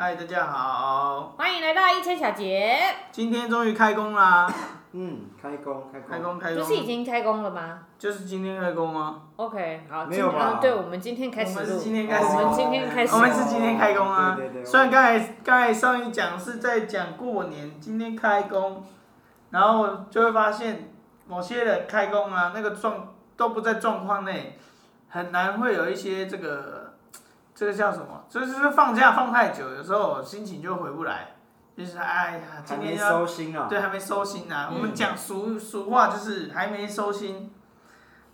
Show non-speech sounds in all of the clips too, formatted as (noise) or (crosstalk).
嗨，大家好，欢迎来到一千小杰。今天终于开工啦！嗯，开工，开工，开工，开工，不是已经开工了吗？就是今天开工吗？OK，好，没有吧？对，我们今天开始录。我们是今天开始。我们今天开始。我们是今天开工啊！对对对。虽然刚才刚才上一讲是在讲过年，今天开工，然后就会发现某些人开工啊，那个状都不在状况内，很难会有一些这个。这个叫什么？就是放假放太久，有时候心情就回不来，就是哎呀，今天要收心啊，对，还没收心啊。嗯、我们讲俗俗话就是还没收心。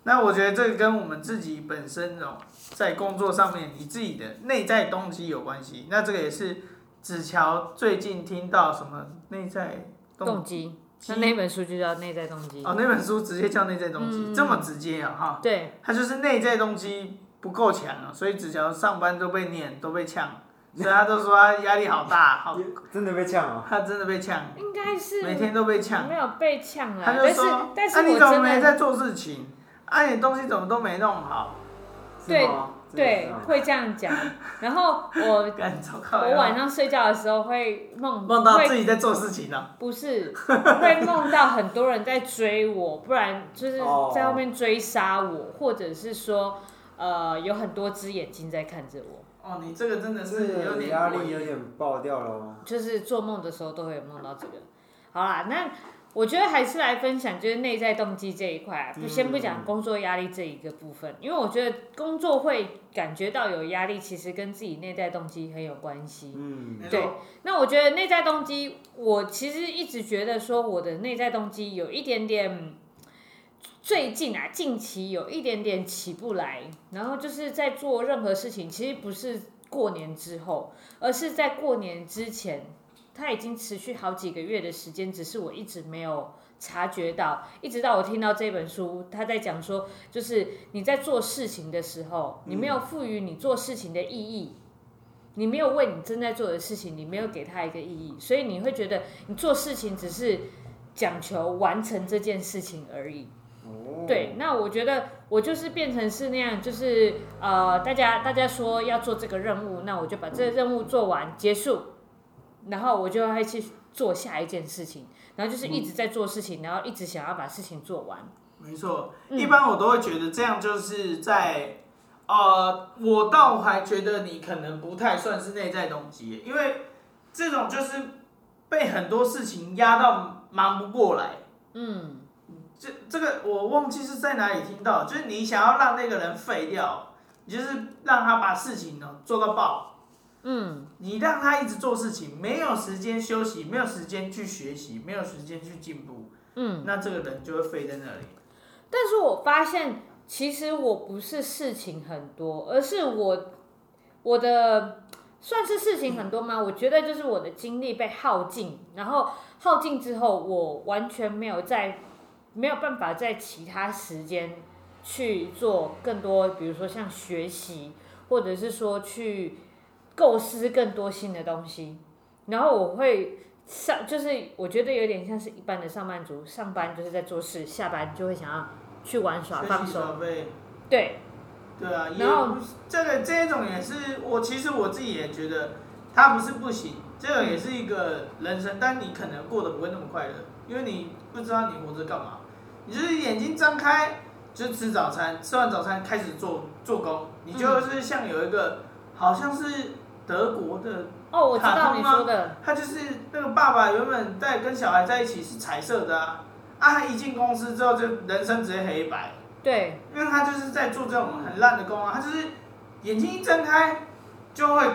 那我觉得这个跟我们自己本身哦，在工作上面你自己的内在动机有关系。那这个也是子乔最近听到什么内在动机？那那本书就叫内在动机。哦，那本书直接叫内在动机，嗯、这么直接啊哈？对，它就是内在动机。不够强啊，所以子乔上班都被念，都被呛，所以他都说他压力好大，(laughs) 好，真的被呛啊，他真的被呛，应该是每天都被呛，没有被呛啊，他就说，但是，啊你怎么没在做事情？啊你东西怎么都没弄好？对对，会这样讲。然后我 (laughs) 我晚上睡觉的时候会梦梦到自己在做事情呢，不是，会梦到很多人在追我，不然就是在后面追杀我，或者是说。呃，有很多只眼睛在看着我。哦，你这个真的是有点压力，有点爆掉了。就是做梦的时候都会有梦到这个。好啦，那我觉得还是来分享，就是内在动机这一块，不先不讲工作压力这一个部分，嗯、因为我觉得工作会感觉到有压力，其实跟自己内在动机很有关系。嗯，对。那我觉得内在动机，我其实一直觉得说我的内在动机有一点点。最近啊，近期有一点点起不来，然后就是在做任何事情，其实不是过年之后，而是在过年之前，它已经持续好几个月的时间，只是我一直没有察觉到，一直到我听到这本书，他在讲说，就是你在做事情的时候，你没有赋予你做事情的意义，你没有为你正在做的事情，你没有给他一个意义，所以你会觉得你做事情只是讲求完成这件事情而已。对，那我觉得我就是变成是那样，就是呃，大家大家说要做这个任务，那我就把这个任务做完结束，然后我就会去做下一件事情，然后就是一直在做事情，然后一直想要把事情做完。没错，一般我都会觉得这样就是在呃，我倒还觉得你可能不太算是内在动机，因为这种就是被很多事情压到忙不过来。嗯。这这个我忘记是在哪里听到，就是你想要让那个人废掉，你就是让他把事情呢做到爆，嗯，你让他一直做事情，没有时间休息，没有时间去学习，没有时间去进步，嗯，那这个人就会废在那里。但是我发现，其实我不是事情很多，而是我我的算是事情很多吗？我觉得就是我的精力被耗尽，然后耗尽之后，我完全没有在。没有办法在其他时间去做更多，比如说像学习，或者是说去构思更多新的东西。然后我会上，就是我觉得有点像是一般的上班族，上班就是在做事，下班就会想要去玩耍放松。对，对啊。然后这个这种也是我，其实我自己也觉得他不是不行，这个也是一个人生，但你可能过得不会那么快乐，因为你不知道你活着干嘛。你就是眼睛张开就吃早餐，吃完早餐开始做做工。你就是像有一个好像是德国的哦，我知道你说的，他就是那个爸爸原本在跟小孩在一起是彩色的啊，啊他一进公司之后就人生直接黑白。对，因为他就是在做这种很烂的工啊，他就是眼睛一睁开就会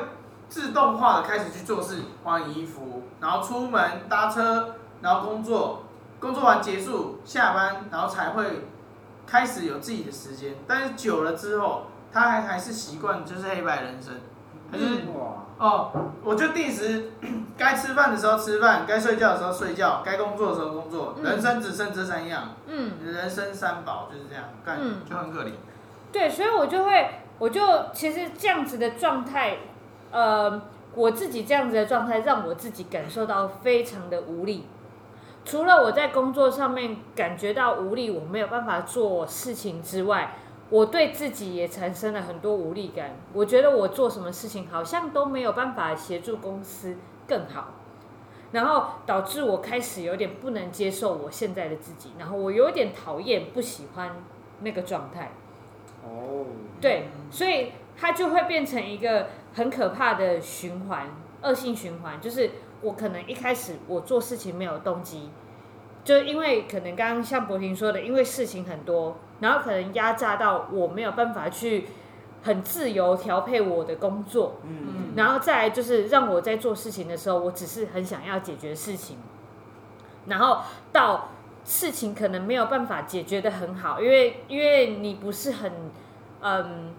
自动化的开始去做事，换衣服，然后出门搭车，然后工作。工作完结束，下班，然后才会开始有自己的时间。但是久了之后，他还还是习惯就是黑白人生，还是哦，我就定时 (clears throat) 该吃饭的时候吃饭，该睡觉的时候睡觉，该工作的时候工作，人生只剩这三样。嗯，人生三宝就是这样，干就很可怜。对，所以我就会，我就其实这样子的状态，呃，我自己这样子的状态，让我自己感受到非常的无力。除了我在工作上面感觉到无力，我没有办法做事情之外，我对自己也产生了很多无力感。我觉得我做什么事情好像都没有办法协助公司更好，然后导致我开始有点不能接受我现在的自己，然后我有点讨厌、不喜欢那个状态。哦，对，所以它就会变成一个很可怕的循环，恶性循环。就是我可能一开始我做事情没有动机，就因为可能刚刚像博婷说的，因为事情很多。然后可能压榨到我没有办法去很自由调配我的工作，嗯，然后再来就是让我在做事情的时候，我只是很想要解决事情，然后到事情可能没有办法解决的很好，因为因为你不是很，嗯，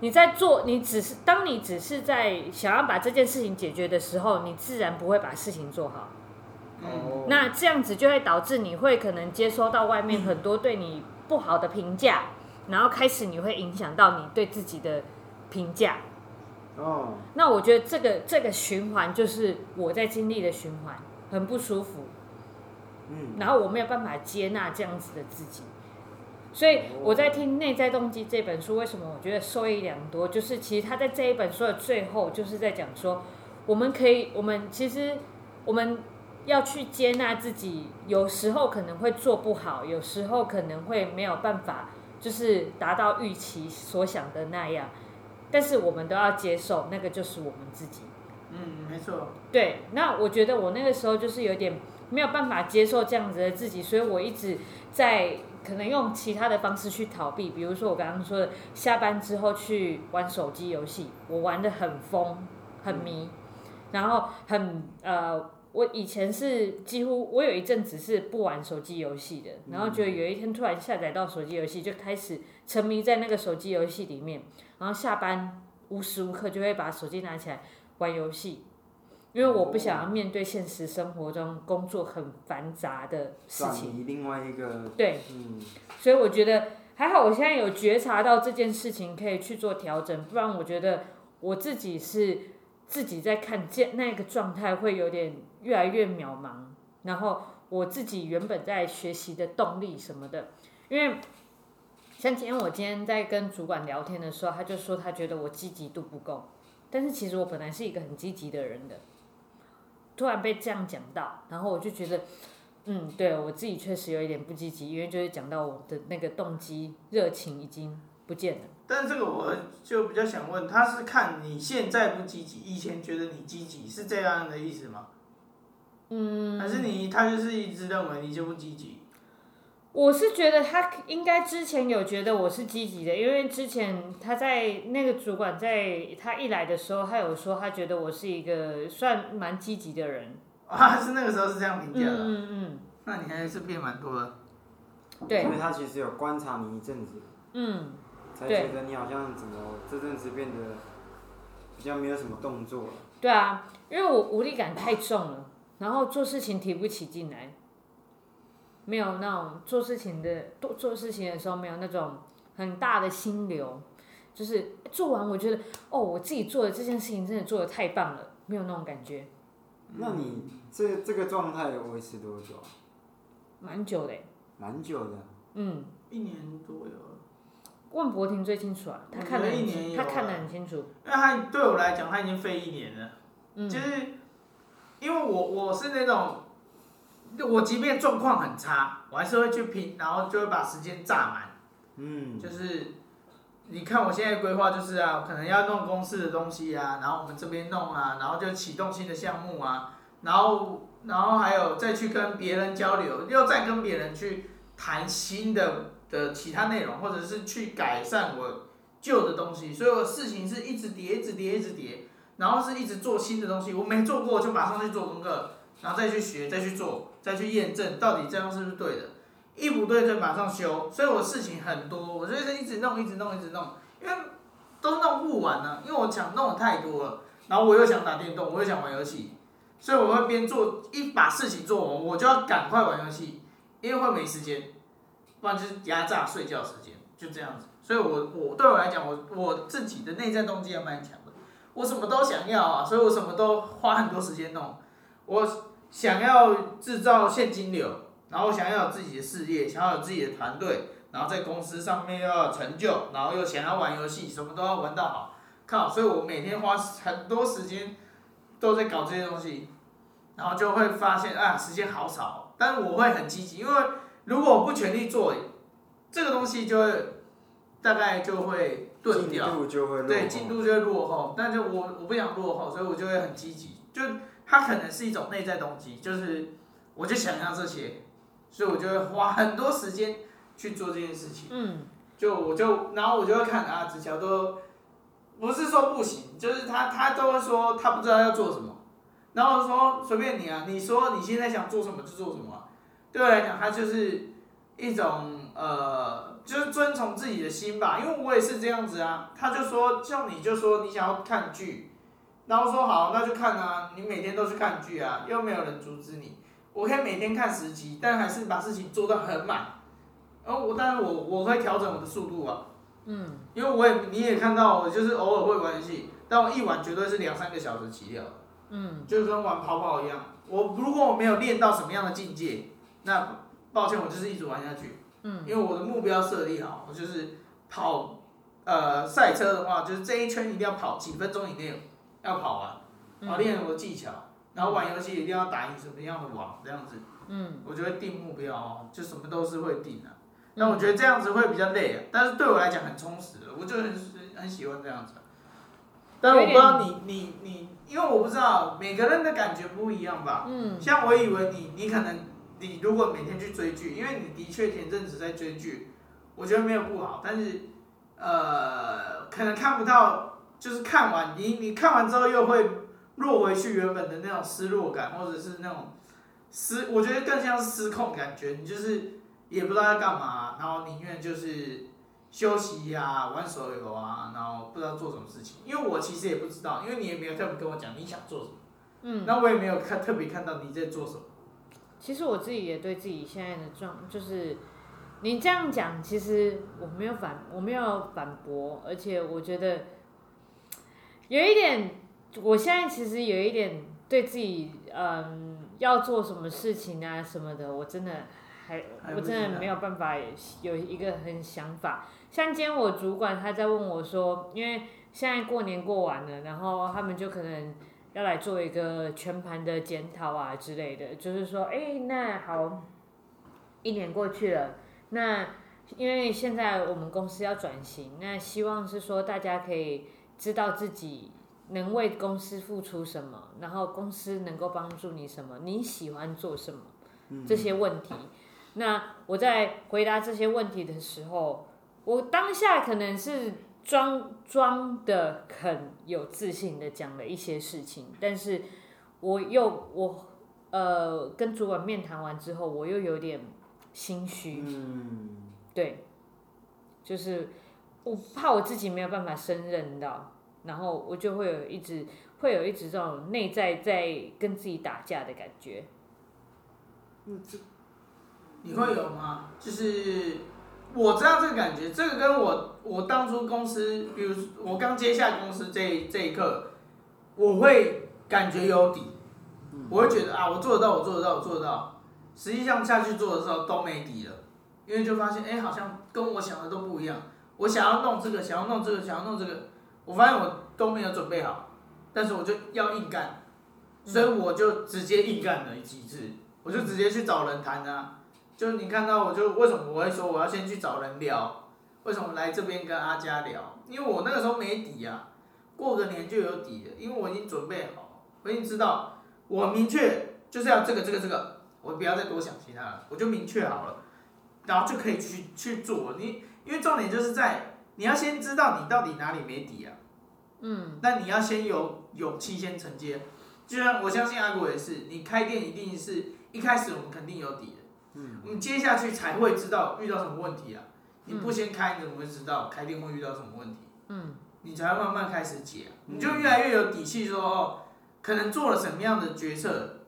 你在做，你只是当你只是在想要把这件事情解决的时候，你自然不会把事情做好，嗯，那这样子就会导致你会可能接收到外面很多对你。不好的评价，然后开始你会影响到你对自己的评价。哦，那我觉得这个这个循环就是我在经历的循环，很不舒服。嗯，然后我没有办法接纳这样子的自己，所以我在听《内在动机》这本书，为什么我觉得受益良多？就是其实他在这一本书的最后，就是在讲说，我们可以，我们其实我们。要去接纳自己，有时候可能会做不好，有时候可能会没有办法，就是达到预期所想的那样。但是我们都要接受，那个就是我们自己。嗯，没错。对，那我觉得我那个时候就是有点没有办法接受这样子的自己，所以我一直在可能用其他的方式去逃避，比如说我刚刚说的，下班之后去玩手机游戏，我玩的很疯，很迷，然后很呃。我以前是几乎，我有一阵子是不玩手机游戏的，然后就有一天突然下载到手机游戏，就开始沉迷在那个手机游戏里面，然后下班无时无刻就会把手机拿起来玩游戏，因为我不想要面对现实生活中工作很繁杂的事情。另外一个对，嗯，所以我觉得还好，我现在有觉察到这件事情可以去做调整，不然我觉得我自己是自己在看见那个状态会有点。越来越渺茫，然后我自己原本在学习的动力什么的，因为像今天我今天在跟主管聊天的时候，他就说他觉得我积极度不够，但是其实我本来是一个很积极的人的，突然被这样讲到，然后我就觉得，嗯，对，我自己确实有一点不积极，因为就是讲到我的那个动机热情已经不见了。但这个我就比较想问，他是看你现在不积极，以前觉得你积极，是这样的意思吗？嗯，还是你他就是一直认为你就不积极？我是觉得他应该之前有觉得我是积极的，因为之前他在那个主管在他一来的时候，他有说他觉得我是一个算蛮积极的人。(laughs) 啊，是那个时候是这样评价的。嗯嗯。那你还是变蛮多的。对。因为他其实有观察你一阵子。嗯。才觉得你好像怎么这阵子变得比较没有什么动作了。对啊，因为我无力感太重了。然后做事情提不起劲来，没有那种做事情的做做事情的时候没有那种很大的心流，就是做完我觉得哦，我自己做的这件事情真的做的太棒了，没有那种感觉。那你这这个状态维持多久？蛮久的。蛮久的。嗯。一年多有。问博婷最清楚啊，他看得很清，他看得很清楚。因为他对我来讲，他已经废一年了，嗯、就是。因为我我是那种，我即便状况很差，我还是会去拼，然后就会把时间炸满。嗯，就是你看我现在规划就是啊，可能要弄公司的东西啊，然后我们这边弄啊，然后就启动新的项目啊，然后然后还有再去跟别人交流，又再跟别人去谈新的的其他内容，或者是去改善我旧的东西，所以我事情是一直叠，一直叠，一直叠。然后是一直做新的东西，我没做过就马上去做功课，然后再去学，再去做，再去验证到底这样是不是对的，一不对就马上修，所以我事情很多，我就是一直弄，一直弄，一直弄，因为都弄不完呢，因为我想弄的太多了，然后我又想打电动，我又想玩游戏，所以我会边做一把事情做完，我就要赶快玩游戏，因为会没时间，不然就是压榨睡觉时间，就这样子，所以我我对我来讲，我我自己的内在动机还蛮强的。我什么都想要啊，所以我什么都花很多时间弄。我想要制造现金流，然后想要有自己的事业，想要有自己的团队，然后在公司上面又要有成就，然后又想要玩游戏，什么都要玩到好，靠！所以我每天花很多时间都在搞这些东西，然后就会发现啊，时间好少。但是我会很积极，因为如果我不全力做，这个东西就会大概就会钝掉，进度就会对，进度就会落后。但是我我不想落后，所以我就会很积极。就它可能是一种内在动机，就是我就想要这些，所以我就会花很多时间。去做这件事情，嗯，就我就然后我就会看啊，子乔都不是说不行，就是他他都会说他不知道要做什么，然后说随便你啊，你说你现在想做什么就做什么啊，对我来讲，他就是一种呃，就是遵从自己的心吧，因为我也是这样子啊。他就说像你就说你想要看剧，然后说好那就看啊，你每天都去看剧啊，又没有人阻止你，我可以每天看十集，但还是把事情做到很满。然后我，但是我我会调整我的速度啊，嗯，因为我也你也看到我就是偶尔会玩游戏，但我一玩绝对是两三个小时起跳，嗯，就跟玩跑跑一样。我如果我没有练到什么样的境界，那抱歉，我就是一直玩下去，嗯，因为我的目标设立好，我就是跑，呃，赛车的话就是这一圈一定要跑几分钟以内要跑完，然后练我的技巧，然后玩游戏一定要打赢什么样的网这样子，嗯，我就会定目标哦，就什么都是会定的。那我觉得这样子会比较累啊，但是对我来讲很充实的，我就很很喜欢这样子。但是我不知道你你你，因为我不知道每个人的感觉不一样吧。嗯。像我以为你你可能你如果每天去追剧，因为你的确前阵子在追剧，我觉得没有不好，但是呃可能看不到，就是看完你你看完之后又会落回去原本的那种失落感，或者是那种失，我觉得更像是失控感觉，你就是。也不知道在干嘛，然后宁愿就是休息呀、啊，玩手游啊，然后不知道做什么事情。因为我其实也不知道，因为你也没有特别跟我讲你想做什么，嗯，那我也没有看特别看到你在做什么。其实我自己也对自己现在的状，就是你这样讲，其实我没有反，我没有反驳，而且我觉得有一点，我现在其实有一点对自己，嗯，要做什么事情啊什么的，我真的。还我真的没有办法有一个很想法，像今天我主管他在问我说，因为现在过年过完了，然后他们就可能要来做一个全盘的检讨啊之类的，就是说，哎，那好，一年过去了，那因为现在我们公司要转型，那希望是说大家可以知道自己能为公司付出什么，然后公司能够帮助你什么，你喜欢做什么，这些问题。那我在回答这些问题的时候，我当下可能是装装的很有自信的讲了一些事情，但是我又我呃跟主管面谈完之后，我又有点心虚，嗯，对，就是我怕我自己没有办法胜任到，然后我就会有一直会有一直这种内在在跟自己打架的感觉，嗯，你会有吗？就是我知道这个感觉，这个跟我我当初公司，比如我刚接下公司这这一刻，我会感觉有底，我会觉得啊，我做得到，我做得到，我做得到。实际上下去做的时候都没底了，因为就发现哎，好像跟我想的都不一样。我想要弄这个，想要弄这个，想要弄这个，我发现我都没有准备好，但是我就要硬干，所以我就直接硬干了几次，我就直接去找人谈啊。就你看到我就为什么我会说我要先去找人聊？为什么来这边跟阿佳聊？因为我那个时候没底啊，过个年就有底了，因为我已经准备好，我已经知道，我明确就是要这个这个这个，我不要再多想其他了，我就明确好了，然后就可以去去做。你因为重点就是在你要先知道你到底哪里没底啊，嗯，那你要先有勇气先承接，就像我相信阿国也是，你开店一定是一开始我们肯定有底的。嗯，我们接下去才会知道遇到什么问题啊！你不先开，你怎么会知道开店会遇到什么问题？嗯，你才会慢慢开始解，你就越来越有底气说哦，可能做了什么样的决策，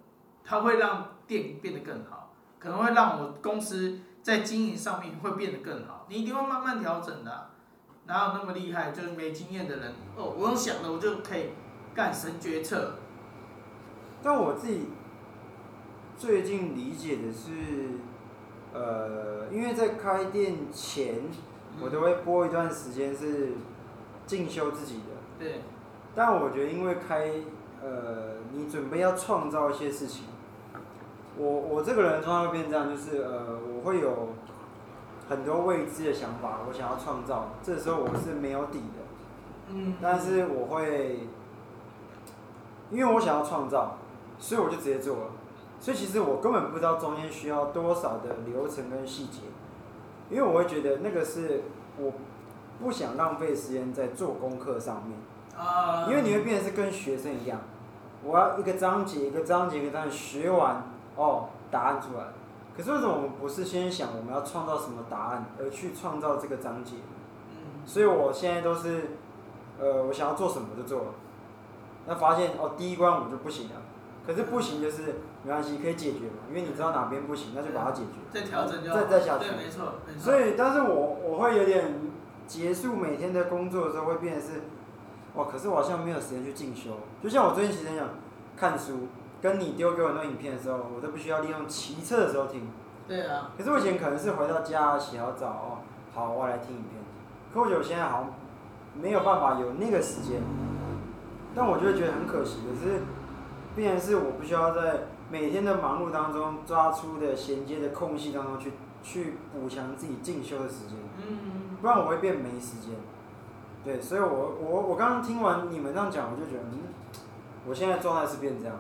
它会让店变得更好，可能会让我公司在经营上面会变得更好。你一定会慢慢调整的啊，哪有那么厉害？就是没经验的人哦，我用想的我就可以干神决策。但我自己。最近理解的是，呃，因为在开店前，我都会播一段时间是进修自己的。对。但我觉得，因为开，呃，你准备要创造一些事情，我我这个人通常会变这样，就是呃，我会有很多未知的想法，我想要创造，这时候我是没有底的。嗯。但是我会，因为我想要创造，所以我就直接做了。所以其实我根本不知道中间需要多少的流程跟细节，因为我会觉得那个是我不想浪费时间在做功课上面。因为你会变成是跟学生一样，我要一个章节一个章节一个章节学完，哦，答案出来。可是为什么我们不是先想我们要创造什么答案，而去创造这个章节？所以我现在都是，呃，我想要做什么就做了。那发现哦，第一关我就不行了，可是不行就是没关系，可以解决嘛。因为你知道哪边不行，那就把它解决。再调整就再再下去。对，没错，没错。所以，但是我我会有点结束每天的工作的时候，会变成是。哇！可是我好像没有时间去进修，就像我最近其实想看书，跟你丢给我那影片的时候，我都必须要利用骑车的时候听。对啊。可是我以前可能是回到家洗好澡哦，好，我来听影片。可我觉得我现在好像没有办法有那个时间，但我就会觉得很可惜。可是，必然是我不需要在每天的忙碌当中抓出的衔接的空隙当中去去补强自己进修的时间。嗯。不然我会变没时间。对，所以我我我刚刚听完你们这样讲，我就觉得，嗯，我现在状态是变这样，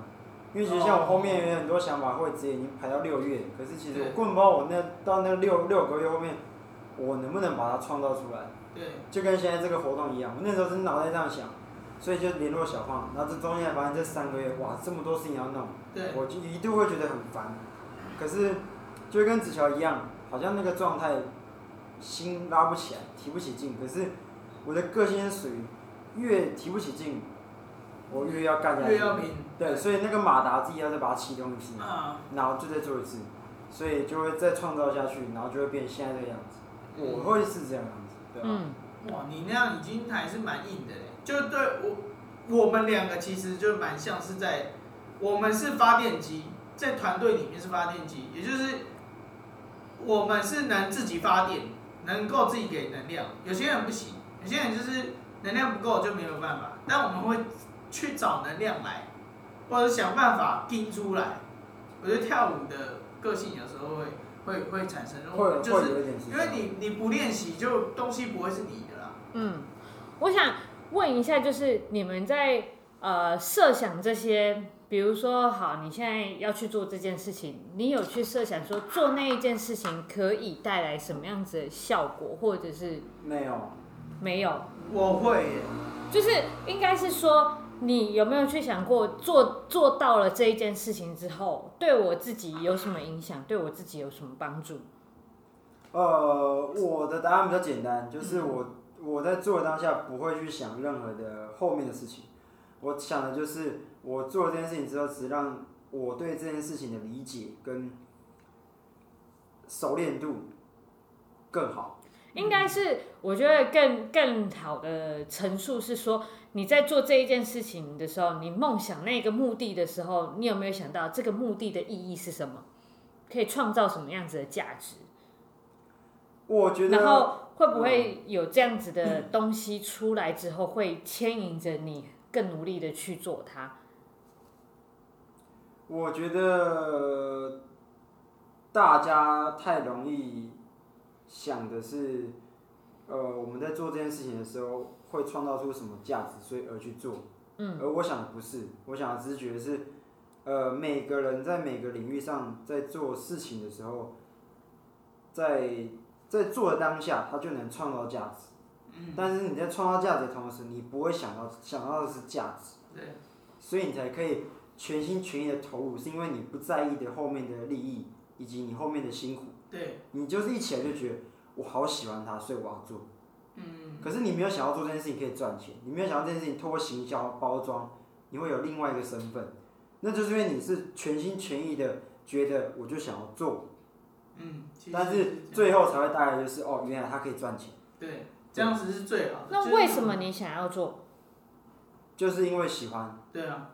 因为其实像我后面有很多想法会直接已经排到六月，可是其实我根本不知道我那到那六六个月后面，我能不能把它创造出来？对，就跟现在这个活动一样，我那时候是脑袋这样想，所以就联络小胖，然后这中间发现这三个月，哇，这么多事情要弄，对，我就一度会觉得很烦，可是就跟子乔一样，好像那个状态，心拉不起来，提不起劲，可是。我的个性是属于越提不起劲，我越要干下去。越要拼。对，所以那个马达自己要再把它启动一次，啊、然后就再做一次，所以就会再创造下去，然后就会变现在这个样子。我会是这样子，对吧？嗯。哇，你那样已经还是蛮硬的嘞，就对我，我们两个其实就蛮像是在，我们是发电机，在团队里面是发电机，也就是我们是能自己发电，能够自己给能量，有些人不行。有些人就是能量不够就没有办法，但我们会去找能量来，或者想办法拼出来。我觉得跳舞的个性有时候会会会产生，会就是因为你你不练习，就东西不会是你的啦。嗯，我想问一下，就是你们在呃设想这些，比如说好，你现在要去做这件事情，你有去设想说做那一件事情可以带来什么样子的效果，或者是没有？没有，我会，就是应该是说，你有没有去想过做做到了这一件事情之后，对我自己有什么影响，对我自己有什么帮助？呃，我的答案比较简单，就是我我在做的当下不会去想任何的后面的事情，我想的就是我做了这件事情之后，只让我对这件事情的理解跟熟练度更好。应该是，我觉得更更好的陈述是说，你在做这一件事情的时候，你梦想那个目的的时候，你有没有想到这个目的的意义是什么？可以创造什么样子的价值？我觉得，然后会不会有这样子的东西出来之后，会牵引着你更努力的去做它？我觉得大家太容易。想的是，呃，我们在做这件事情的时候会创造出什么价值，所以而去做。嗯。而我想的不是，我想的只是觉得是，呃，每个人在每个领域上在做事情的时候，在在做的当下，他就能创造价值。嗯。但是你在创造价值的同时，你不会想到想到的是价值。对。所以你才可以全心全意的投入，是因为你不在意的后面的利益以及你后面的辛苦。对，你就是一起来就觉得我好喜欢它，所以我要做。嗯。可是你没有想要做这件事情可以赚钱，你没有想到这件事情透过行销包装，你会有另外一个身份，那就是因为你是全心全意的觉得我就想要做。嗯。但是最后才会带来就是哦，原来它可以赚钱。对，这样子是最好的。那为什么你想要做？就是因为喜欢。对啊。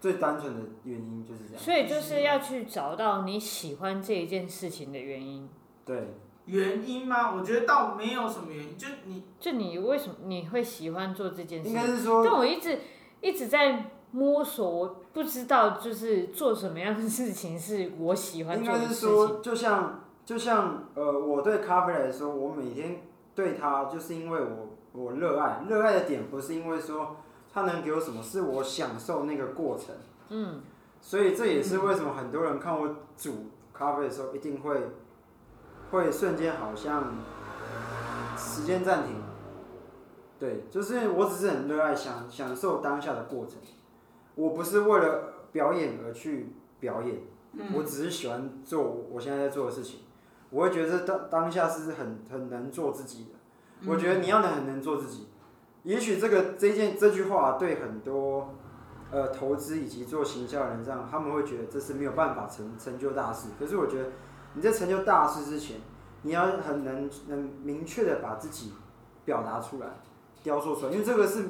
最单纯的原因就是这样。所以就是要去找到你喜欢这一件事情的原因。对。原因吗？我觉得倒没有什么原因，就你就你为什么你会喜欢做这件事？应该是说，但我一直一直在摸索，我不知道就是做什么样的事情是我喜欢做的事情。应该是说，就像就像呃，我对咖啡来说，我每天对它就是因为我我热爱，热爱的点不是因为说它能给我什么，是我享受那个过程。嗯。所以这也是为什么很多人看我煮咖啡的时候一定会。会瞬间好像时间暂停，对，就是我只是很热爱享享受当下的过程，我不是为了表演而去表演，我只是喜欢做我现在在做的事情，我会觉得当当下是很很能做自己的，我觉得你要能很能做自己，也许这个这件这句话对很多呃投资以及做行销的人这样，他们会觉得这是没有办法成成就大事，可是我觉得。你在成就大事之前，你要很能能明确的把自己表达出来，雕塑出来，因为这个是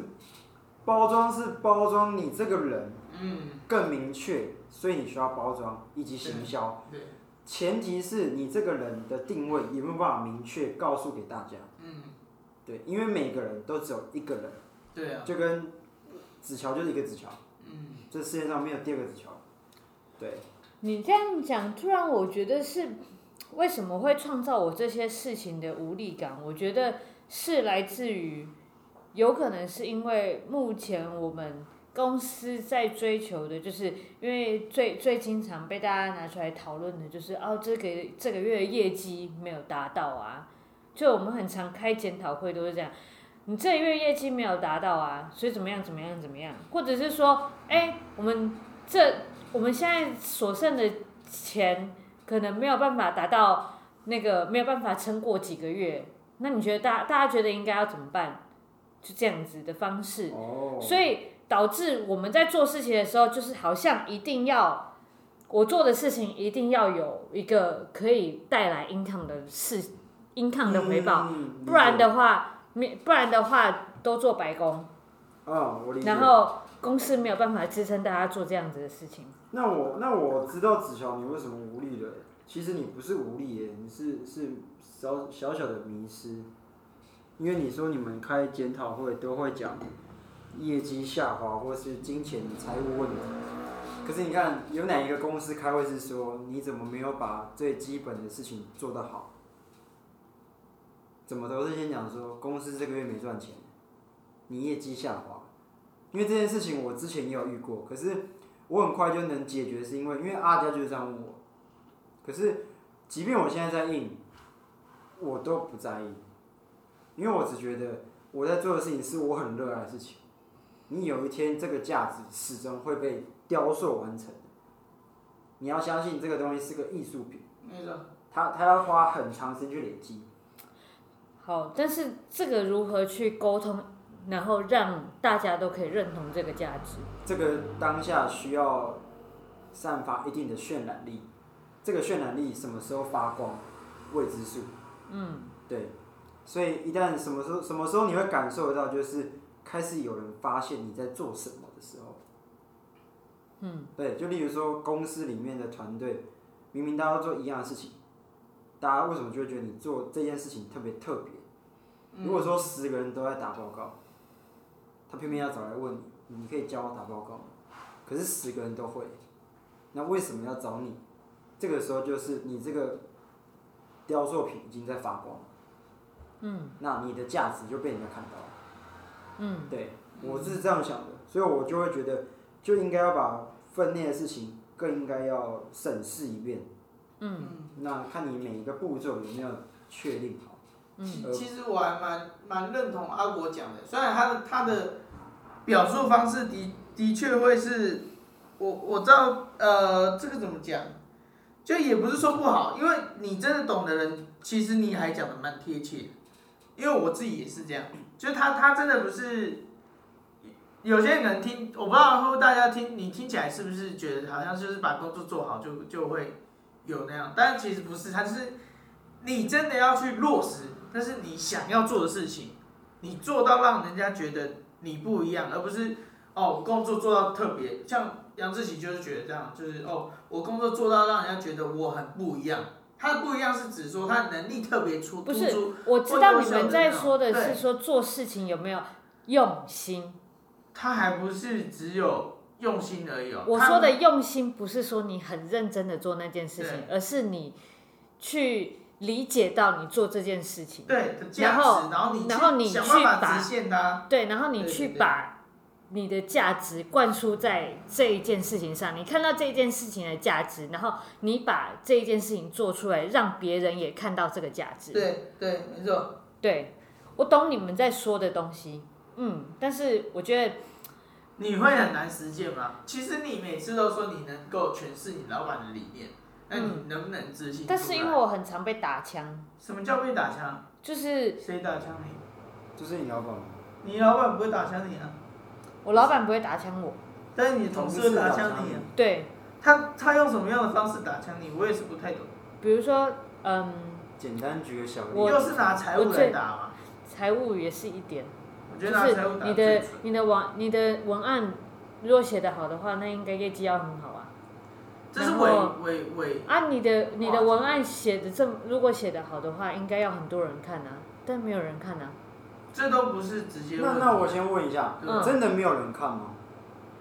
包装，是包装你这个人，嗯，更明确，所以你需要包装以及行销，对，前提是你这个人的定位有没有办法明确告诉给大家，嗯，对，因为每个人都只有一个人，对啊，就跟子乔就是一个子乔，嗯，这世界上没有第二个子乔，对。你这样讲，突然我觉得是为什么会创造我这些事情的无力感？我觉得是来自于，有可能是因为目前我们公司在追求的，就是因为最最经常被大家拿出来讨论的，就是哦，这个这个月业绩没有达到啊。就我们很常开检讨会都是这样，你这个月业绩没有达到啊，所以怎么样怎么样怎么样，或者是说，哎，我们这。我们现在所剩的钱可能没有办法达到那个，没有办法撑过几个月。那你觉得大大家觉得应该要怎么办？就这样子的方式。哦。所以导致我们在做事情的时候，就是好像一定要我做的事情一定要有一个可以带来 income 的事，income 的回报，不然的话，不然的话都做白工。啊，我理解。然后公司没有办法支撑大家做这样子的事情。那我那我知道子乔你为什么无力了？其实你不是无力耶，你是是小小小的迷失，因为你说你们开检讨会都会讲业绩下滑或是金钱财务问题，可是你看有哪一个公司开会是说你怎么没有把最基本的事情做得好？怎么都是先讲说公司这个月没赚钱，你业绩下滑，因为这件事情我之前也有遇过，可是。我很快就能解决，是因为因为阿佳就是这样问我，可是即便我现在在硬，我都不在意，因为我只觉得我在做的事情是我很热爱的事情。你有一天这个价值始终会被雕塑完成，你要相信这个东西是个艺术品，没错，它它要花很长时间去累积。好，但是这个如何去沟通？然后让大家都可以认同这个价值。这个当下需要散发一定的渲染力，这个渲染力什么时候发光，未知数。嗯，对。所以一旦什么时候什么时候你会感受得到，就是开始有人发现你在做什么的时候。嗯，对。就例如说公司里面的团队，明明大家都做一样的事情，大家为什么就会觉得你做这件事情特别特别？如果说十个人都在打报告。他偏偏要找来问你，你可以教我打报告吗？可是十个人都会，那为什么要找你？这个时候就是你这个雕塑品已经在发光，嗯，那你的价值就被人家看到了，嗯，对，我是这样想的，所以我就会觉得，就应该要把分内的事情更应该要审视一遍，嗯，那看你每一个步骤有没有确定好。嗯，其实我还蛮蛮认同阿国讲的，虽然他的他的表述方式的的确会是，我我知道，呃，这个怎么讲，就也不是说不好，因为你真的懂的人，其实你还讲的蛮贴切，因为我自己也是这样，就他他真的不是，有些人可能听，我不知道会不会大家听，你听起来是不是觉得好像就是把工作做好就就会有那样，但其实不是，他就是你真的要去落实。但是你想要做的事情，你做到让人家觉得你不一样，而不是哦工作做到特别像杨志奇就是觉得这样，就是哦，我工作做到让人家觉得我很不一样。他的不一样是指说他能力特别出，不是，我知道你们在说的是说做事情有没有用心。他还不是只有用心而已哦。我说的用心不是说你很认真的做那件事情，而是你去理解到你做这件事情，对，然后然后你然后你去把实现它，对，然后你去把。你的价值灌输在这一件事情上，你看到这一件事情的价值，然后你把这一件事情做出来，让别人也看到这个价值。对对，没错。对，我懂你们在说的东西，嗯，但是我觉得你会很难实践吗？其实你每次都说你能够诠释你老板的理念，那你能不能自信？但是因为我很常被打枪。什么叫被打枪？就是谁打枪你？就是你老板。你老板不会打枪你啊？我老板不会打枪我，但是你同事会打枪你啊？对，他他用什么样的方式打枪你？我也是不太懂。比如说，嗯，简单举个小例子，我又是拿财务来打嘛？财务也是一点，我觉得拿财务打你的你的网你的文案如果写得好的话，那应该业绩要很好啊。这是伪伪伪啊！你的你的文案写的这么如果写的好的话，应该要很多人看啊，但没有人看啊。这都不是直接。那那我先问一下，嗯、真的没有人看吗？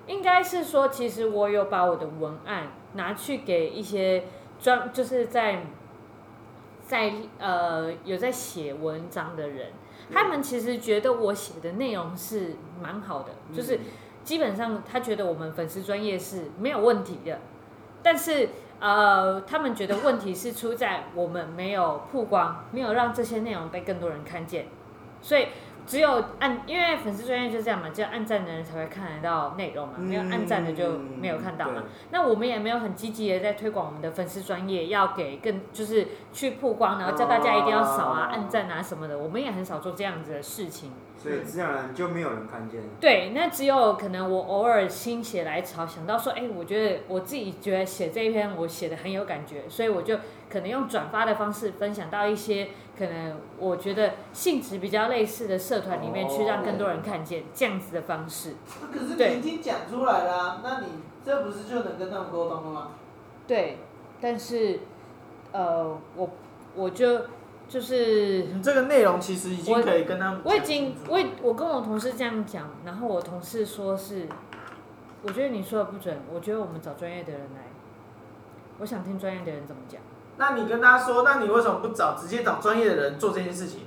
应该是说，其实我有把我的文案拿去给一些专，就是在在呃有在写文章的人，嗯、他们其实觉得我写的内容是蛮好的，嗯、就是基本上他觉得我们粉丝专业是没有问题的，但是呃，他们觉得问题是出在我们没有曝光，没有让这些内容被更多人看见，所以。只有按，因为粉丝专业就这样嘛，只有按赞的人才会看得到内容嘛，没有按赞的就没有看到嘛。嗯、那我们也没有很积极的在推广我们的粉丝专业，要给更就是去曝光，然后叫大家一定要扫啊、按赞啊什么的，我们也很少做这样子的事情。所以自然而然就没有人看见。对，那只有可能我偶尔心血来潮想到说，哎，我觉得我自己觉得写这一篇我写的很有感觉，所以我就可能用转发的方式分享到一些。可能我觉得性质比较类似的社团里面去，让更多人看见这样子的方式。可是你已经讲出来了，那你这不是就能跟他们沟通了吗？对，但是，呃，我我就就是你这个内容其实已经可以跟他们。我已经我我跟我同事这样讲，然后我同事说是，我觉得你说的不准，我觉得我们找专业的人来，我想听专业的人怎么讲。那你跟他说，那你为什么不找直接找专业的人做这件事情，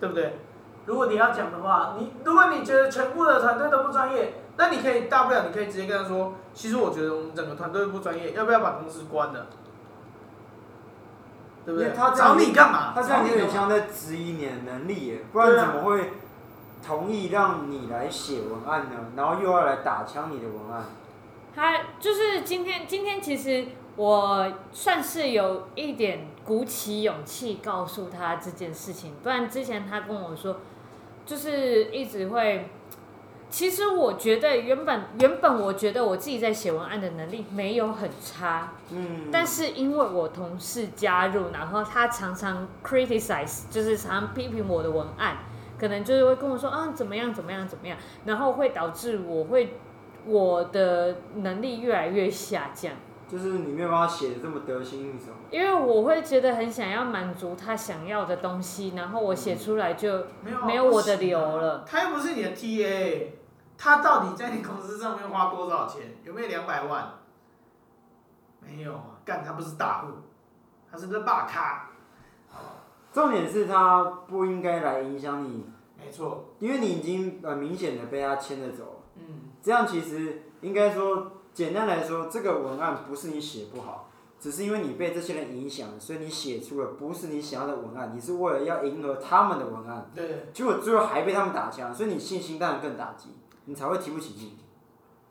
对不对？如果你要讲的话，你如果你觉得全部的团队都不专业，那你可以大不了你可以直接跟他说，其实我觉得我们整个团队不专业，要不要把公司关了？对不对？他找你干嘛？他这样有点像在质疑你的能力耶，不然怎么会同意让你来写文案呢？然后又要来打枪你的文案？他就是今天，今天其实。我算是有一点鼓起勇气告诉他这件事情，不然之前他跟我说，就是一直会。其实我觉得原本原本我觉得我自己在写文案的能力没有很差，嗯，但是因为我同事加入，然后他常常 criticize，就是常常批评我的文案，可能就是会跟我说啊怎么样怎么样怎么样，然后会导致我会我的能力越来越下降。就是你没有办法写的这么得心应手，因为我会觉得很想要满足他想要的东西，然后我写出来就没有我的流了。他又不是你的 TA，他到底在你公司上面花多少钱？有没有两百万？没有啊，干他不是大户，他是个大咖。重点是他不应该来影响你。没错，因为你已经很明显的被他牵着走。嗯，这样其实应该说。简单来说，这个文案不是你写不好，只是因为你被这些人影响，所以你写出了不是你想要的文案。你是为了要迎合他们的文案，对，结果最后还被他们打枪，所以你信心当然更打击，你才会提不起劲。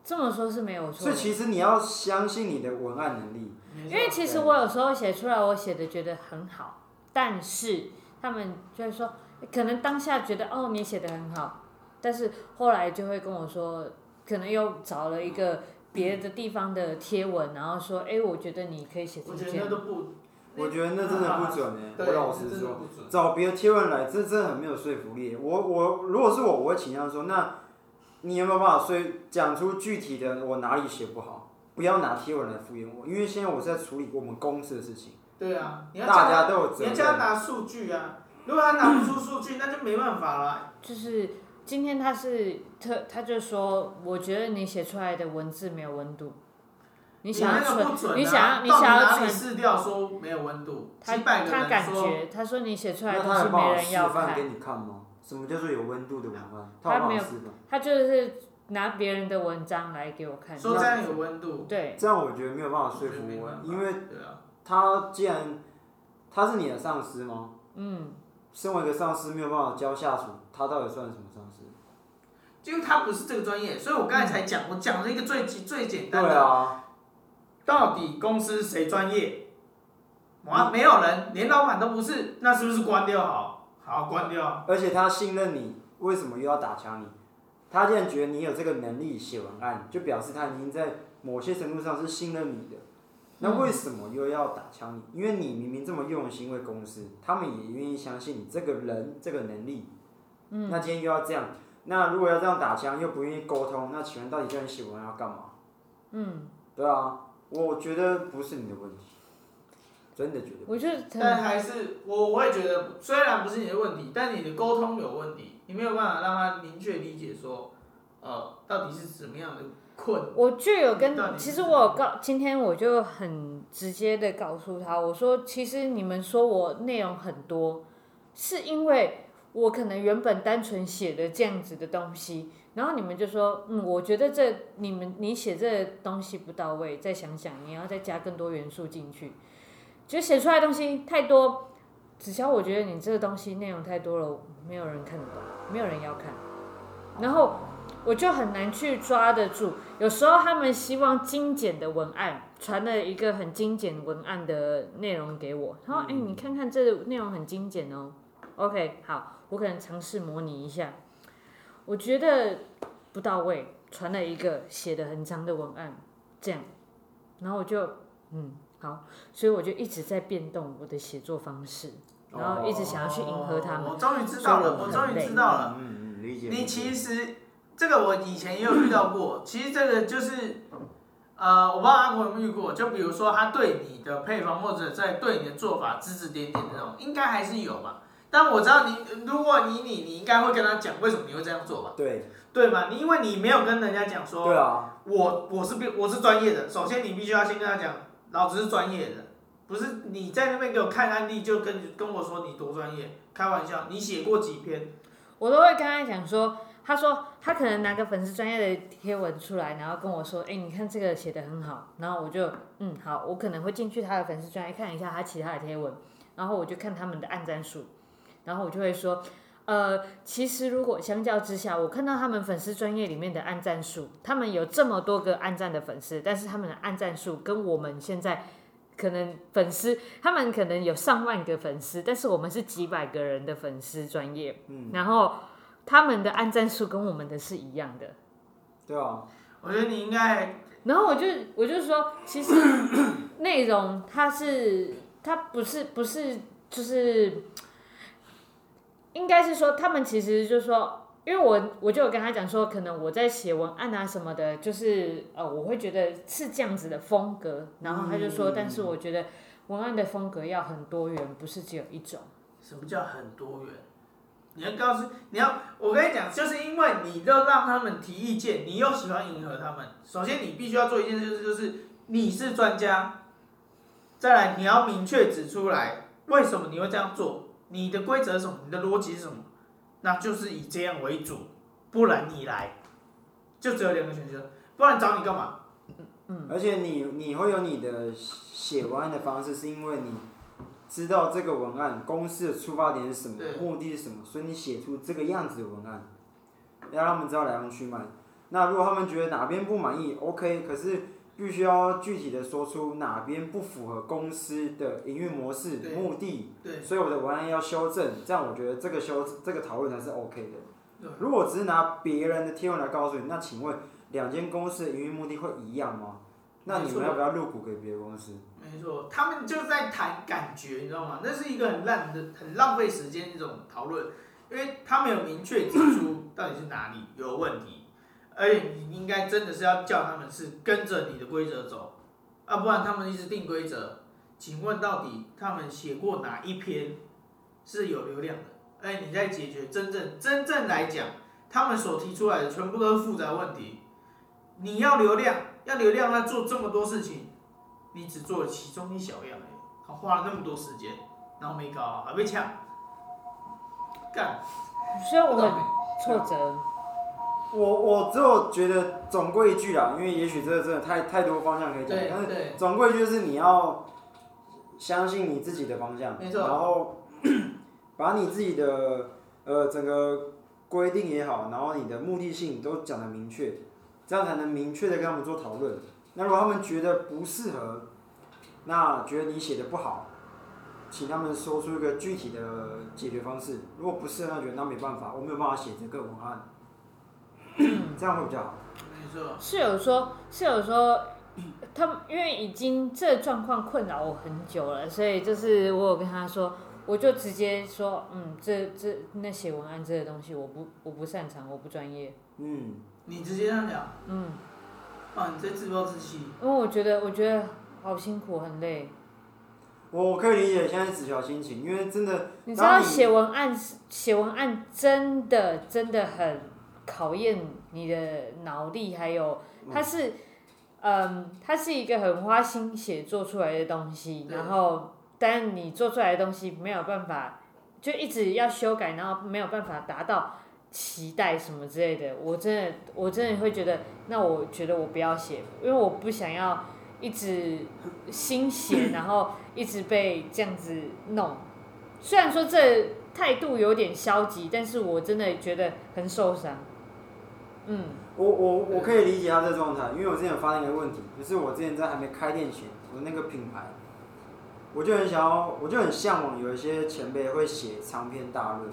这么说是没有错。所以其实你要相信你的文案能力。因为其实我有时候写出来，我写的觉得很好，但是他们就会说，可能当下觉得哦你写的很好，但是后来就会跟我说，可能又找了一个。别的地方的贴文，然后说，哎，我觉得你可以写这些。我觉得那都不，我觉得那真的不准哎，我老实说，找别的贴文来，这真的很没有说服力。我我如果是我，我会倾向说，那你有没有办法说讲出具体的我哪里写不好？不要拿贴文来敷衍我，因为现在我是在处理我们公司的事情。对啊，你要大家都有责任。你要叫他拿数据啊，如果他拿不出数据，那就没办法了。就是今天他是特，他就说，我觉得你写出来的文字没有温度。你想要存，你想要，你想要存，试掉说没有温度。他他感觉，他说你写出来的东西没人要看。他给你看吗？什么叫做有温度的文案？他没有，他就是拿别人的文章来给我看。说这样有温度。对。这样我觉得没有办法说服我，因为他既然他是你的上司吗？嗯。身为一个上司，没有办法教下属，他到底算什么？因为他不是这个专业，所以我刚才才讲，我讲了一个最最简单的。对啊。到底公司谁专业？哇，没有人，连老板都不是，那是不是关掉好？好，关掉。而且他信任你，为什么又要打枪你？他既然觉得你有这个能力写文案，就表示他已经在某些程度上是信任你的。那为什么又要打枪你？因为你明明这么用心为公司，他们也愿意相信你这个人这个能力。嗯。那今天又要这样，那如果要这样打枪，又不愿意沟通，那请问到底叫你写文案要干嘛？嗯。对啊。我觉得不是你的问题，真的觉得。我觉得，但还是我我也觉得，虽然不是你的问题，但你的沟通有问题，你没有办法让他明确理解说，呃，到底是怎么样的困。我就有跟，其实我有告，今天我就很直接的告诉他，我说，其实你们说我内容很多，是因为我可能原本单纯写的这样子的东西。然后你们就说，嗯，我觉得这你们你写这东西不到位，再想想你要再加更多元素进去，就写出来的东西太多。子乔，我觉得你这个东西内容太多了，没有人看得懂，没有人要看。然后我就很难去抓得住。有时候他们希望精简的文案，传了一个很精简文案的内容给我，他说，哎，你看看这个内容很精简哦。OK，好，我可能尝试模拟一下。我觉得不到位，传了一个写的很长的文案，这样，然后我就嗯好，所以我就一直在变动我的写作方式，然后一直想要去迎合他们。哦、我终于知道了，我终于知道了。嗯嗯，理解。你其实这个我以前也有遇到过，其实这个就是呃，我不知道阿国有没有遇过，就比如说他对你的配方或者在对你的做法指指点点的那种，应该还是有吧。但我知道你，如果你你你应该会跟他讲为什么你会这样做吧？对，对吗？你因为你没有跟人家讲说，对啊，我我是我是专业的。首先你必须要先跟他讲，老子是专业的，不是你在那边给我看案例就跟跟我说你多专业，开玩笑，你写过几篇？我都会跟他讲说，他说他可能拿个粉丝专业的贴文出来，然后跟我说，哎，你看这个写的很好，然后我就嗯好，我可能会进去他的粉丝专业看一下他其他的贴文，然后我就看他们的按赞数。然后我就会说，呃，其实如果相较之下，我看到他们粉丝专业里面的按赞数，他们有这么多个按赞的粉丝，但是他们的按赞数跟我们现在可能粉丝，他们可能有上万个粉丝，但是我们是几百个人的粉丝专业，嗯，然后他们的按赞数跟我们的是一样的，对啊，我觉得你应该，然后我就我就说，其实内容它是它不是不是就是。应该是说，他们其实就是说，因为我我就有跟他讲说，可能我在写文案啊什么的，就是呃，我会觉得是这样子的风格。然后他就说，但是我觉得文案的风格要很多元，不是只有一种。什么叫很多元？你要告诉你要，我跟你讲，就是因为你要让他们提意见，你又喜欢迎合他们。首先，你必须要做一件事，就是你是专家。再来，你要明确指出来为什么你会这样做。你的规则是什么？你的逻辑是什么？那就是以这样为主，不然你来，就只有两个选择，不然找你干嘛？嗯，而且你你会有你的写文案的方式，是因为你知道这个文案公司的出发点是什么，目的是什么，所以你写出这个样子的文案，要让他们知道来龙去脉。那如果他们觉得哪边不满意，OK，可是。必须要具体的说出哪边不符合公司的营运模式目的，所以我的文案要修正，这样我觉得这个修这个讨论才是 OK 的。如果只是拿别人的贴文来告诉你，那请问两间公司的营运目的会一样吗？那你们要不要入股给别的公司？没错，他们就在谈感觉，你知道吗？那是一个很烂的、很浪费时间一种讨论，因为他没有明确指出到底是哪里有问题。而且你应该真的是要叫他们是跟着你的规则走，啊，不然他们一直定规则。请问到底他们写过哪一篇是有流量的？哎，你在解决真正真正来讲，他们所提出来的全部都是复杂问题。你要流量，要流量，那做这么多事情，你只做了其中一小样，哎，他花了那么多时间，然后没搞好，还被抢，干。所以我很挫折。我我只有觉得总归一句啦，因为也许这个真的太太多方向可以讲，但是总归就是你要相信你自己的方向，然后 (coughs) 把你自己的呃整个规定也好，然后你的目的性都讲的明确，这样才能明确的跟他们做讨论。那如果他们觉得不适合，那觉得你写的不好，请他们说出一个具体的解决方式。如果不适合，那觉得那没办法，我没有办法写这个文案。这样会比较好。室友说，室友说，他们因为已经这状况困扰我很久了，所以就是我有跟他说，我就直接说，嗯，这这那写文案这个东西，我不我不擅长，我不专业。嗯，你直接这样讲。嗯。啊，你在自暴自弃。因为我觉得，我觉得好辛苦，很累。我可以理解现在子乔心情，因为真的。你知道写文案，写文案真的真的很。考验你的脑力，还有它是，嗯，它是一个很花心血做出来的东西，然后，但你做出来的东西没有办法，就一直要修改，然后没有办法达到期待什么之类的。我真的，我真的会觉得，那我觉得我不要写，因为我不想要一直心血，(coughs) 然后一直被这样子弄。虽然说这态度有点消极，但是我真的觉得很受伤。嗯，我我我可以理解他这状态，因为我之前有发现一个问题，就是我之前在还没开店前，我那个品牌，我就很想要，我就很向往有一些前辈会写长篇大论，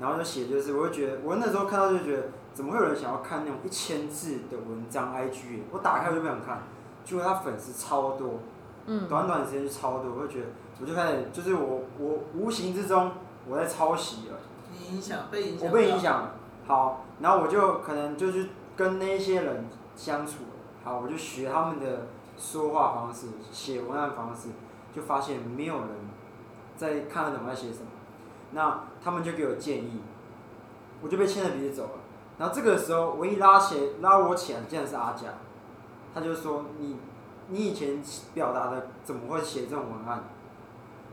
然后就写就是，我会觉得，我那时候看到就觉得，怎么会有人想要看那种一千字的文章？IG，我打开我就不想看，结果他粉丝超多，嗯，短短时间就超多，我就觉得，我就开始，就是我我无形之中我在抄袭了，你影响被影响，我被影响了。好，然后我就可能就去跟那些人相处，好，我就学他们的说话方式、写文案方式，就发现没有人在看得懂我在写什么，那他们就给我建议，我就被牵着鼻子走了。然后这个时候，我一拉起拉我起来，竟然是阿甲，他就说你你以前表达的怎么会写这种文案？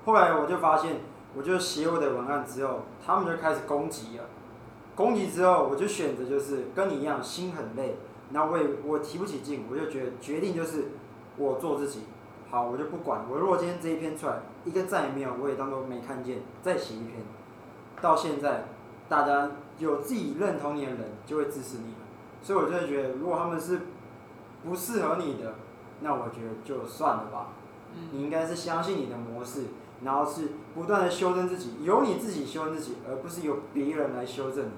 后来我就发现，我就写我的文案之后，他们就开始攻击了。攻击之后，我就选择就是跟你一样，心很累，那我也我提不起劲，我就觉得决定就是我做自己，好，我就不管。我如果今天这一篇出来一个赞也没有，我也当做没看见，再写一篇。到现在，大家有自己认同你的人就会支持你，所以我就觉得，如果他们是不适合你的，那我觉得就算了吧。你应该是相信你的模式。然后是不断的修正自己，由你自己修正自己，而不是由别人来修正你。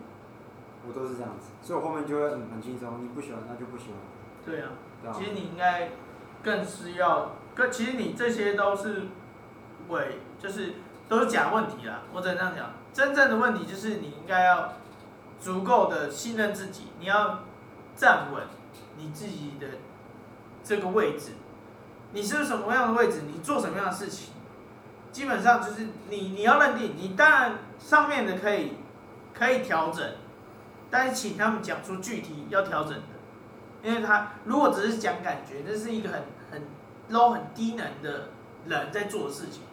我都是这样子，所以我后面就会很很轻松。你不喜欢那就不喜欢。对啊，对啊，其实你应该更需要，更其实你这些都是伪，就是都是假问题啦。我只能这样讲，真正的问题就是你应该要足够的信任自己，你要站稳你自己的这个位置。你是什么样的位置？你做什么样的事情？基本上就是你你要认定，你当然上面的可以可以调整，但是请他们讲出具体要调整的，因为他如果只是讲感觉，那是一个很很 low 很低能的人在做的事情。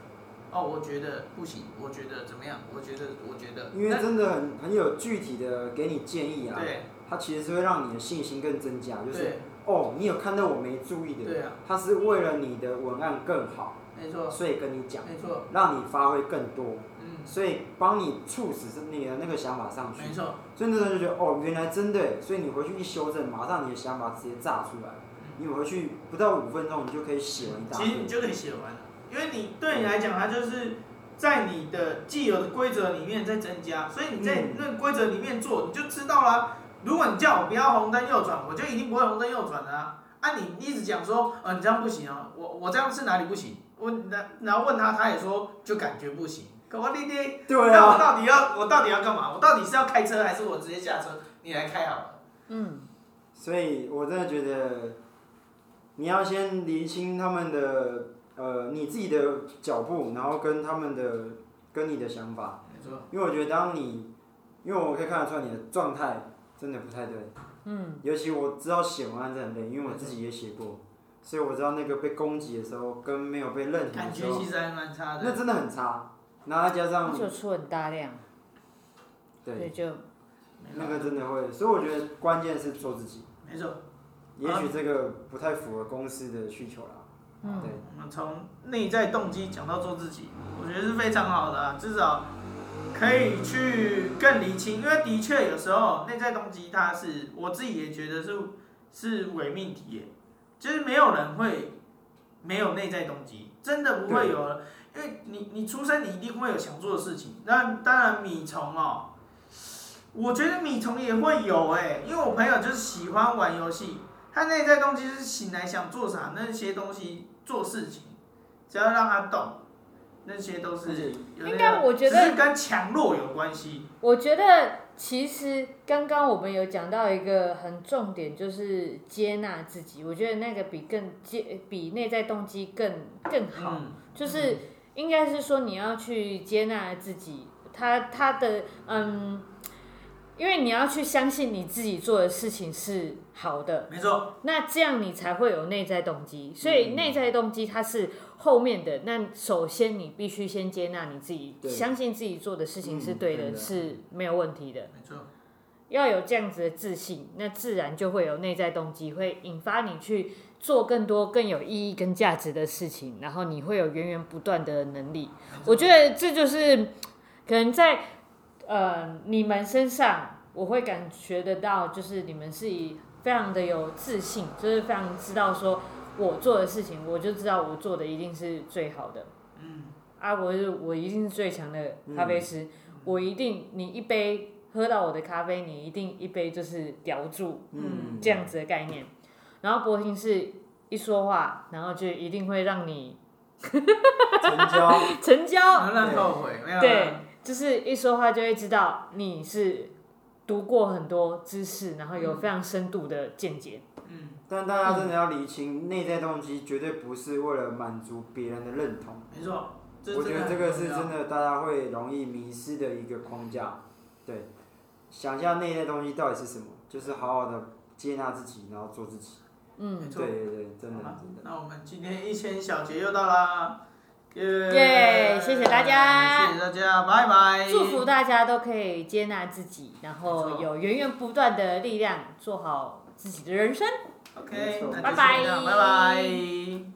哦，我觉得不行，我觉得怎么样？我觉得我觉得，因为真的很很有具体的给你建议啊，对，他其实是会让你的信心更增加，就是哦，你有看到我没注意的，对啊，他是为了你的文案更好。没错，所以跟你讲，没错，让你发挥更多，嗯，所以帮你促使是你的那个想法上去，没错，所以那时候就觉得哦，原来真的，所以你回去一修正，马上你的想法直接炸出来，你回去不到五分钟，你就可以写完一大。其实你就可以写完了，因为你对你来讲，它就是在你的既有的规则里面在增加，所以你在那规则里面做，你就知道了。如果你叫我不要红灯右转，我就一定不会红灯右转的啊！啊，你一直讲说，呃，你这样不行啊，我我这样是哪里不行？问，然然后问他，他也说就感觉不行。可我弟弟，对啊，那我到底要我到底要干嘛？我到底是要开车还是我直接下车？你来开好了。嗯，所以我真的觉得，你要先厘清他们的呃你自己的脚步，然后跟他们的跟你的想法。没错。因为我觉得当你，因为我可以看得出来你的状态真的不太对。嗯。尤其我知道写文案真的很累，因为我自己也写过，所以我知道那个被攻击的时候跟没有被认同的时候，感觉其实还蛮差的。那真的很差。然后加上。就出很大量。对。就。那个真的会，所以我觉得关键是做自己。没错。也许这个不太符合公司的需求啦。嗯。对。我们从内在动机讲到做自己，我觉得是非常好的啊，至少可以去更厘清，因为的确有时候内在动机它是我自己也觉得是是伪命题耶，就是没有人会没有内在动机，真的不会有，因为你你出生你一定会有想做的事情，那当然米虫哦。我觉得米虫也会有哎、欸，因为我朋友就是喜欢玩游戏，他内在动机是醒来想做啥那些东西做事情，只要让他动，那些都是应该我觉得是跟强弱有关系。我觉得其实刚刚我们有讲到一个很重点，就是接纳自己。我觉得那个比更接比内在动机更更好，嗯、就是应该是说你要去接纳自己，他他的嗯。因为你要去相信你自己做的事情是好的，没错。那这样你才会有内在动机。所以内在动机它是后面的。那首先你必须先接纳你自己，相信自己做的事情是对的，是没有问题的。没错。要有这样子的自信，那自然就会有内在动机，会引发你去做更多更有意义跟价值的事情，然后你会有源源不断的能力。我觉得这就是可能在。呃，你们身上我会感觉得到，就是你们是以非常的有自信，就是非常知道说，我做的事情，我就知道我做的一定是最好的。嗯。啊，我是我一定是最强的咖啡师，嗯、我一定你一杯喝到我的咖啡，你一定一杯就是叼住，嗯，这样子的概念。然后博婷是一说话，然后就一定会让你成交，(laughs) 成交，能让后悔，对。就是一说话就会知道你是读过很多知识，然后有非常深度的见解。嗯，但大家真的要理清，内在动机绝对不是为了满足别人的认同。没错，我觉得这个是真的，大家会容易迷失的一个框架。对，想一下内在动机到底是什么？就是好好的接纳自己，然后做自己。嗯，对对对，真的真的。那我们今天一千小节又到啦。耶！谢谢大家，谢谢大家，拜拜。祝福大家都可以接纳自己，然后有源源不断的力量，做好自己的人生。OK，拜拜，拜拜。